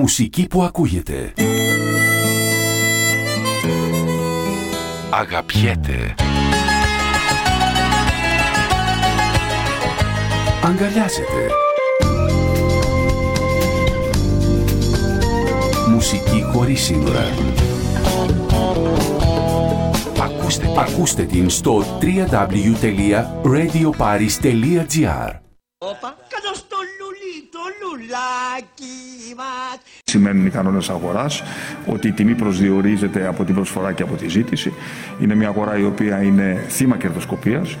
Μουσική που ακούγεται. Αγαπιέται. Αγκαλιάζεται. Μουσική χωρίς σύνορα. Ακούστε, ακούστε την στο www.radioparis.gr Όπα, κάτω στο λουλί, το λουλάκι μας. Σημαίνουν οι κανόνες αγοράς ότι η τιμή προσδιορίζεται από την προσφορά και από τη ζήτηση. Είναι μια αγορά η οποία είναι θύμα κερδοσκοπίας.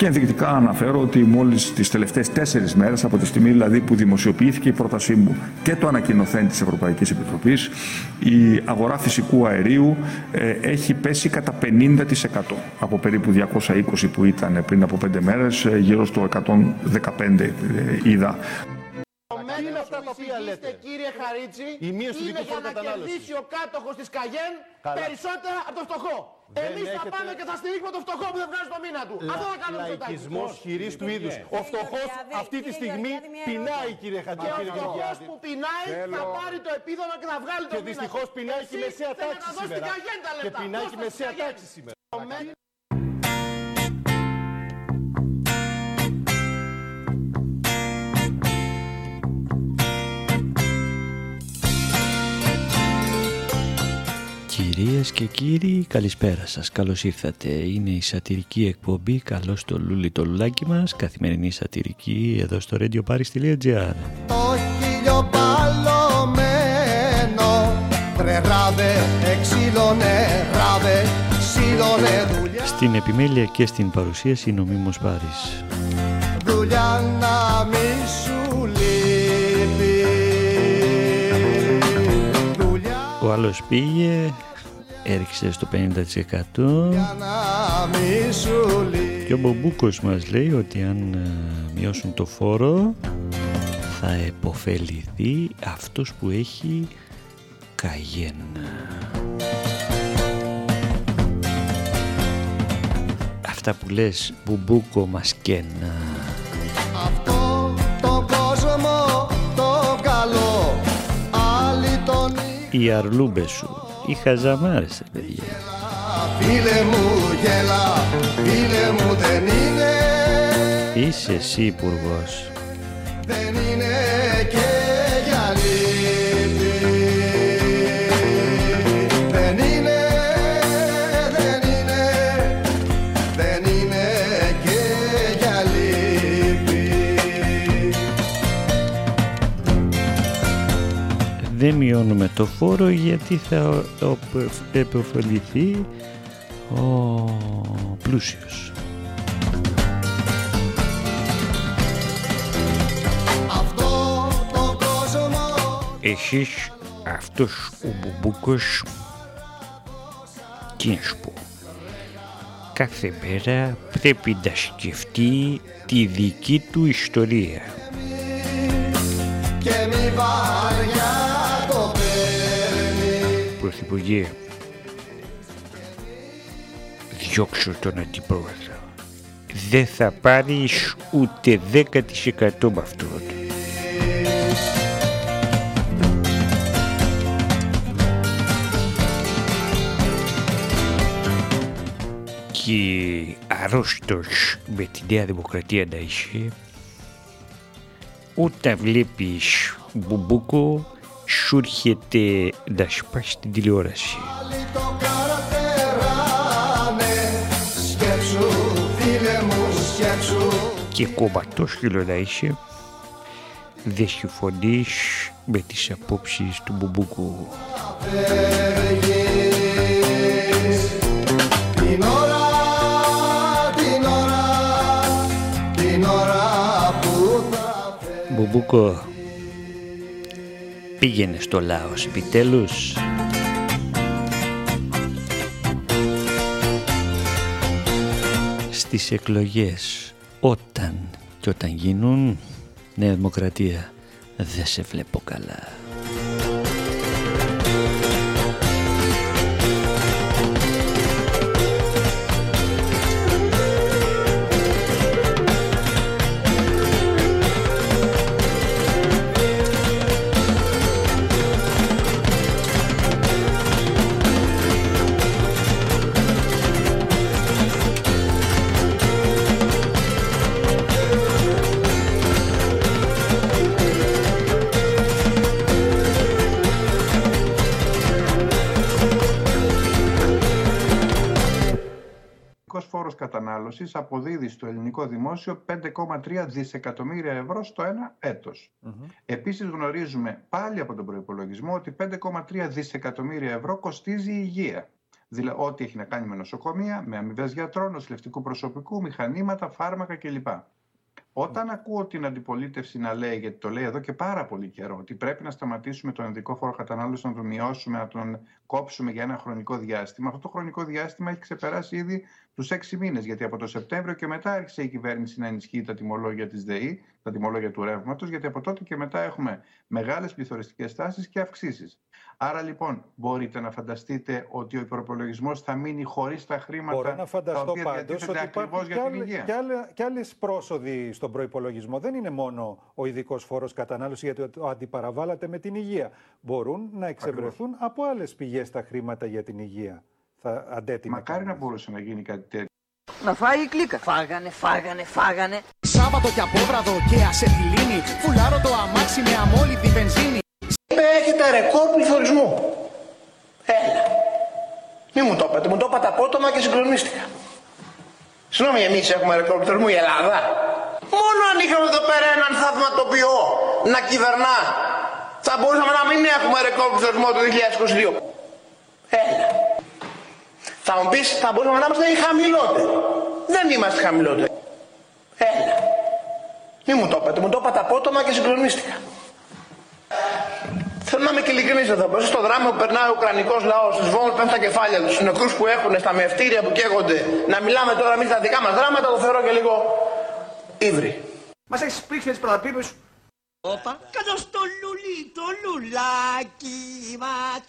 Και ενδεικτικά αναφέρω ότι μόλις τις τελευταίες τέσσερις μέρες, από τη στιγμή δηλαδή που δημοσιοποιήθηκε η πρότασή μου και το ανακοινωθέν της Ευρωπαϊκής Επιτροπής, η αγορά φυσικού αερίου ε, έχει πέσει κατά 50% από περίπου 220 που ήταν πριν από πέντε μέρες, ε, γύρω στο 115 ε, είδα. Τι είναι αυτά τα οποία λέτε. κύριε Χαρίτσι, Η μείωση του είναι δικού για φόρου να κατανάλωσης. κερδίσει ο κάτοχος της Καγέν Καλά. περισσότερα από το φτωχό. Δεν Εμείς θα έχετε- πάμε και θα στηρίξουμε το φτωχό που δεν βγάζει το μήνα του. Αυτό θα κάνουμε στο Λαϊκισμός χειρής του είδους. Ο φτωχός αυτή τη στιγμή πεινάει, κύριε Και ο Χατζη. φτωχός που πεινάει θα πάρει το επίδομα και θα βγάλει το Και μήνα δυστυχώς του. πεινάει και η Εσείς μεσαία θέλετε τάξη να δώσετε σήμερα. Καγέν τα Και λεφτά. πεινάει και η Δώστε μεσαία Καγέν. τάξη σήμερα. Κυρίες και κύριοι, καλησπέρα σας. Καλώς ήρθατε. Είναι η σατυρική εκπομπή «Καλώς το λούλι το λουλάκι μας», καθημερινή σατυρική εδώ στο radioparis.gr. Το χίλιο παλωμένο Βρε ράβε, εξήλωνε ράβε Σύλλωνε δουλειά, Στην επιμέλεια και στην παρουσίαση νομίμως Πάρης. δουλειά να μη σου λείπει Δουλειά Ο άλλος πήγε, έριξε στο 50% να μη σου λείπει και ο Μπομπούκος μας λέει ότι αν ε, μειώσουν το φόρο θα επωφεληθεί αυτός που έχει καγέν. Αυτά που λες Μπουμπούκο μας καίνα. Αυτό τον κόσμο το καλό Άλλοι τον Οι αρλούμπες σου, οι χαζαμάρες ρε παιδιά. Φίλε μου γέλα, φίλε μου δεν είναι Είσαι εσύ υπουργός. Δεν μειώνουμε το φόρο γιατί θα επωφεληθεί ο πλούσιος. Αυτό το κόσμο Εσείς αυτός ο Μπουμπούκος τι να σου πω κάθε μέρα πρέπει να σκεφτεί τη δική του ιστορία και μη βαριά το παίρνει Πρωθυπουργέ διώξω τον αντιπρόεδρο. Δεν θα πάρεις ούτε 10% με αυτόν. Και αρρώστος με τη Νέα Δημοκρατία να είσαι όταν βλέπεις μπουμπούκο σου έρχεται να σπάσει την τηλεόραση Άλλοι το καρατεράνε Σκέψου φίλε μου σκέψου και κομματόσκυλο να είσαι δεν συμφωνείς με τις απόψεις του μπουμπούκου. Φεύγεις Την ώρα, την ώρα, την ώρα που θα φεύγεις Μπουμπούκο πήγαινε στο Λάος επιτέλους. Στις εκλογές όταν και όταν γίνουν Νέα Δημοκρατία δεν σε βλέπω καλά κατανάλωσης αποδίδεις στο ελληνικό δημόσιο 5,3 δισεκατομμύρια ευρώ στο ένα έτος. Επίσης γνωρίζουμε πάλι από τον προϋπολογισμό ότι 5,3 δισεκατομμύρια ευρώ κοστίζει η υγεία. Δηλαδή ό,τι έχει να κάνει με νοσοκομεία, με αμοιβές γιατρών, νοσηλευτικού προσωπικού, μηχανήματα, φάρμακα κλπ. Όταν ακούω την αντιπολίτευση να λέει, γιατί το λέει εδώ και πάρα πολύ καιρό, ότι πρέπει να σταματήσουμε τον ειδικό φόρο κατανάλωσης, να τον μειώσουμε, να τον κόψουμε για ένα χρονικό διάστημα, αυτό το χρονικό διάστημα έχει ξεπεράσει ήδη τους έξι μήνες. Γιατί από το Σεπτέμβριο και μετά άρχισε η κυβέρνηση να ενισχύει τα τιμολόγια της ΔΕΗ, τα τιμολόγια του ρεύματος, γιατί από τότε και μετά έχουμε μεγάλες πληθωριστικές τάσεις και αυξήσεις. Άρα λοιπόν, μπορείτε να φανταστείτε ότι ο υπεροπολογισμό θα μείνει χωρίς τα χρήματα Μπορώ να φανταστώ τα οποία πάντως διατίθενται ότι ακριβώς υπάρχουν για και, την άλλε, υγεία. και, άλλε, και άλλες πρόσοδοι στον προπολογισμό. Δεν είναι μόνο ο ειδικός φόρος κατανάλωσης, γιατί το αντιπαραβάλλατε με την υγεία. Μπορούν να εξευρεθούν από άλλες πηγές τα χρήματα για την υγεία. Θα αντέτοιμα. Μακάρι να μπορούσε να γίνει κάτι τέτοιο. Να φάει η κλίκα. Φάγανε, φάγανε, φάγανε. Σάββατο και απόβραδο και ασετιλίνη Φουλάρω το αμάξι με αμόλυτη βενζίνη Έχετε ρεκόρ πληθωρισμού. Έλα. Μη μου το είπατε, μου το είπατε απότομα και συγκλονίστηκα. Συγγνώμη, εμείς έχουμε ρεκόρ πληθωρισμού η Ελλάδα. Μόνο αν είχαμε εδώ πέρα έναν θαυματοποιό να κυβερνά, θα μπορούσαμε να μην έχουμε ρεκόρ πληθωρισμού το 2022. Έλα. Θα μου πεις, θα μπορούσαμε να είμαστε οι χαμηλότεροι. Δεν είμαστε χαμηλότεροι. Έλα. Μη μου το είπατε, μου το είπατε απότομα και συγκλονίστηκα. Θέλω να είμαι και ειλικρινής εδώ. Μέσα στο δράμα που περνάει ο Ουκρανικός λαός, στου βόμβου πέφτουν τα κεφάλια τους, στους νεκρούς που έχουν, στα μευτήρια που καίγονται, να μιλάμε τώρα εμείς τα δικά μας δράματα, το θεωρώ και λίγο ύβρι. Μας έχεις πρίξει με τις πρωταπίπε σου. Όπα, κάτω στο λουλί, το λουλάκι μας.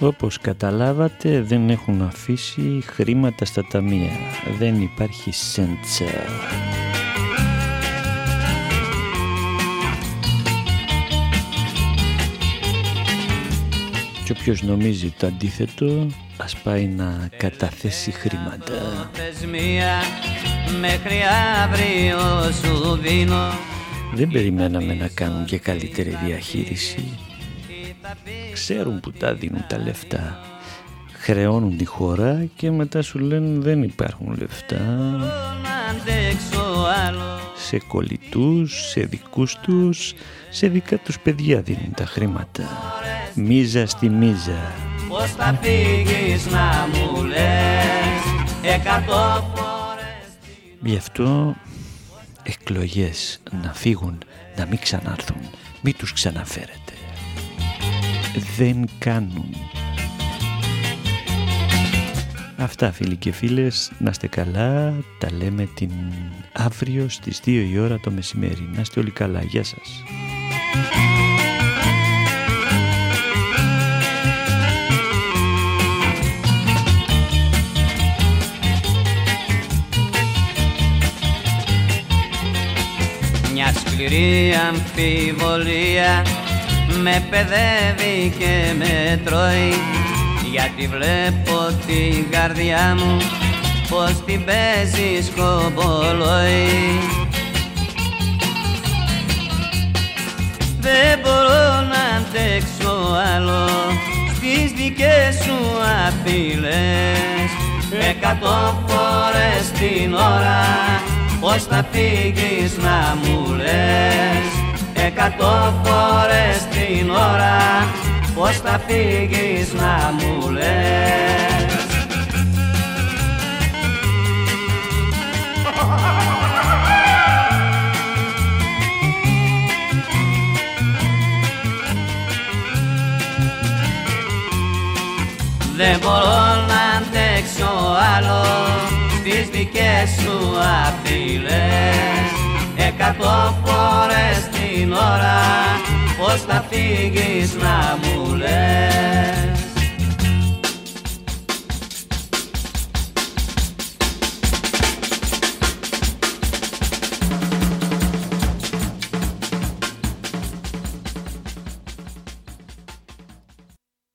Όπως καταλάβατε δεν έχουν αφήσει χρήματα στα ταμεία. Δεν υπάρχει σέντσα. Και όποιος νομίζει το αντίθετο ας πάει να καταθέσει χρήματα. Θεσμία μέχρι αύριο σου δίνω Δεν περιμέναμε να κάνουν και καλύτερη διαχείριση. Ξέρουν που τα δίνουν τα λεφτά. Χρεώνουν τη χώρα και μετά σου λένε δεν υπάρχουν λεφτά. να αντέξω άλλο Σε κολλητούς, σε δικούς τους, σε δικά τους παιδιά δίνουν τα χρήματα. Μίζα στη μίζα. Πώς θα φύγεις να μου λες Εκατό φορές Γι' αυτό εκλογές να φύγουν, να μην ξανάρθουν, μην τους ξαναφέρετε. Δεν κάνουν. Αυτά φίλοι και φίλες, να είστε καλά, τα λέμε την αύριο στις 2 η ώρα το μεσημέρι. Να είστε όλοι καλά, γεια σας. Μια σκληρή αμφιβολία με παιδεύει και με τρώει. Γιατί βλέπω την καρδιά μου πως την παίζει σκομπολόι. Δεν μπορώ να αντέξω άλλο στις δικές σου απειλές. Εκατό φορές την ώρα πως θα φύγεις να μου λες την ώρα πως θα φύγεις να μου λες. Δεν μπορώ να αντέξω άλλο στις δικές σου απειλές. Εκατό φορές την ώρα πως θα φύγεις να μου λες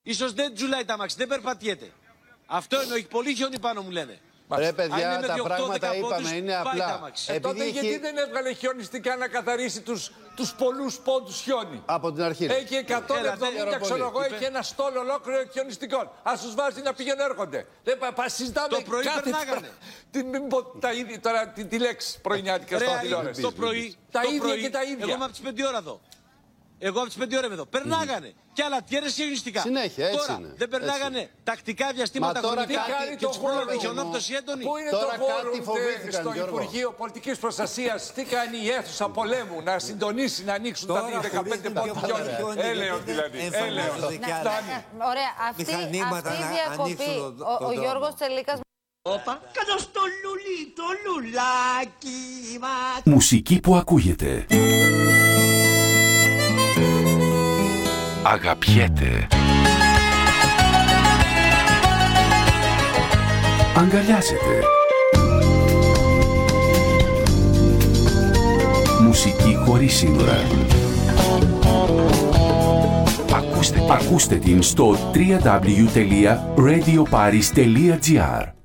Ίσως δεν τζουλάει τα μάξι, δεν περπατιέται. Αυτό εννοεί, πολύ χιόνι πάνω μου λένε. Ρε παιδιά, τα πράγματα είπαμε, είναι απλά. Ε, τότε γιατί δεν έβγαλε χιονιστικά να καθαρίσει τους, τους πολλούς πόντους χιόνι; Από την αρχή. ρε. Έχει 170, ξέρω εγώ, έχει ένα στόλο ολόκληρο χιονιστικών. Ας τους βάζει να πηγαίνουν έρχονται. Δεν πα, πα, συζητάμε Το πρωί κάθε περνάγανε. Τι, μην πω τα ίδια, τώρα τη, τη λέξη πρωινιάτικα Ρε, στο Αΐδη, τηλεόραση; το πρωί, Τα το ίδια πρωί, και τα ίδια. Εγώ είμαι από τις 5 ώρα εδώ. Εγώ από τις 5 ώρα είμαι εδώ. Περνάγανε. Και άλλα τιέρες και χιονιστικά. Συνέχεια, έτσι Τώρα, είναι. δεν περνάγανε τακτικά διαστήματα Μα τώρα χρονικά κάτι- κάνει και το τους πρόλαβε η φόρουμ. χιονόπτωση έντονη. Πού είναι Τώρα το κάτι φόρουμ φοβήθηκαν, στο Γιώργο. Υπουργείο Πολιτικής Προστασίας, τι κάνει η αίθουσα πολέμου, να συντονίσει, να ανοίξουν τα 15 πόντου χιόνι. Έλεος δηλαδή, έλεος. Φτάνει. Ωραία, αυτή, Μηχανήματα αυτή η να διακοπή, ανοίξουν το- ο, το ο δρόμο. Γιώργος Τσελίκας Όπα, κάτω στο λουλί, το λουλάκι μας. Μουσική που ακούγεται. Αγαπιέται. Αγκαλιάζεται. Μουσική χωρίς σύνορα. Ακούστε, ακούστε την στο www.radioparis.gr